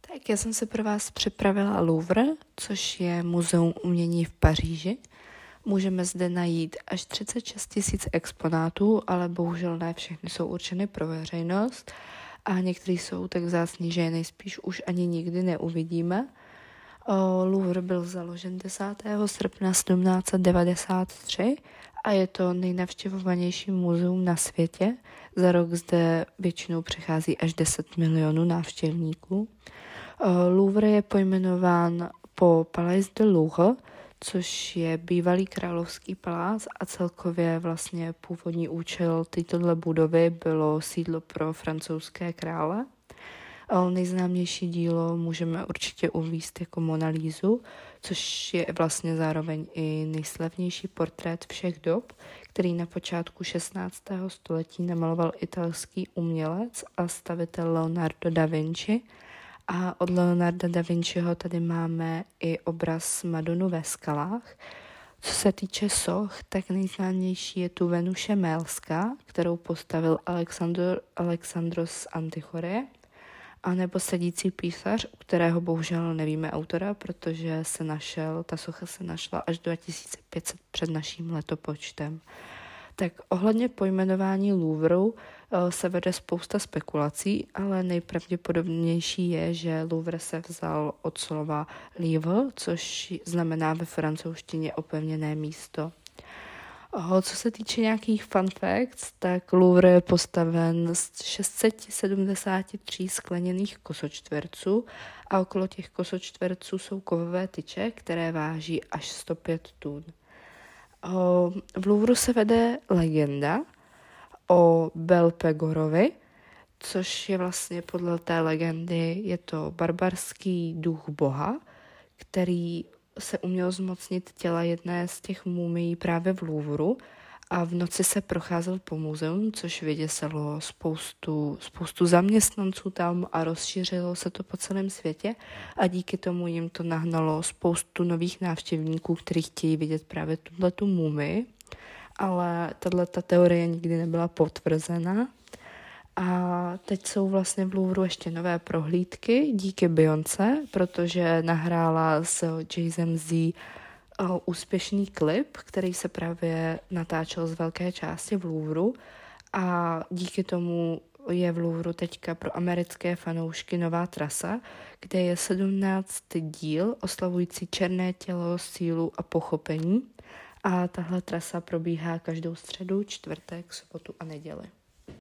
Tak já jsem se pro vás připravila Louvre, což je muzeum umění v Paříži. Můžeme zde najít až 36 tisíc exponátů, ale bohužel ne všechny jsou určeny pro veřejnost a některý jsou tak vzácní, že je nejspíš už ani nikdy neuvidíme. Louvre byl založen 10. srpna 1793 a je to nejnavštěvovanější muzeum na světě. Za rok zde většinou přichází až 10 milionů návštěvníků. Louvre je pojmenován po Palais de Louvre, což je bývalý královský palác a celkově vlastně původní účel této budovy bylo sídlo pro francouzské krále. Nejznámější dílo můžeme určitě uvíst jako Mona Lízu, což je vlastně zároveň i nejslavnější portrét všech dob, který na počátku 16. století namaloval italský umělec a stavitel Leonardo da Vinci – a od Leonarda da Vinciho tady máme i obraz Madonu ve skalách. Co se týče soch, tak nejznámější je tu Venuše Mélská, kterou postavil Alexandr, Alexandros Antichorie, a nebo sedící písař, u kterého bohužel nevíme autora, protože se našel, ta socha se našla až 2500 před naším letopočtem. Tak ohledně pojmenování Louvru eh, se vede spousta spekulací, ale nejpravděpodobnější je, že Louvre se vzal od slova livre, což znamená ve francouzštině opevněné místo. Co se týče nějakých fun facts, tak Louvre je postaven z 673 skleněných kosočtverců a okolo těch kosočtverců jsou kovové tyče, které váží až 105 tun. V Louvru se vede legenda o Belpegorovi, což je vlastně podle té legendy, je to barbarský duch boha, který se uměl zmocnit těla jedné z těch mumií právě v Louvru a v noci se procházel po muzeum, což vyděsilo spoustu, spoustu zaměstnanců tam a rozšířilo se to po celém světě a díky tomu jim to nahnalo spoustu nových návštěvníků, kteří chtějí vidět právě tuhle tu mumii, ale tato teorie nikdy nebyla potvrzena. A teď jsou vlastně v Louvru ještě nové prohlídky díky Beyoncé, protože nahrála s Jay-Z úspěšný klip, který se právě natáčel z velké části v Louvru a díky tomu je v Louvru teďka pro americké fanoušky nová trasa, kde je 17 díl oslavující černé tělo, sílu a pochopení. A tahle trasa probíhá každou středu, čtvrtek, sobotu a neděli.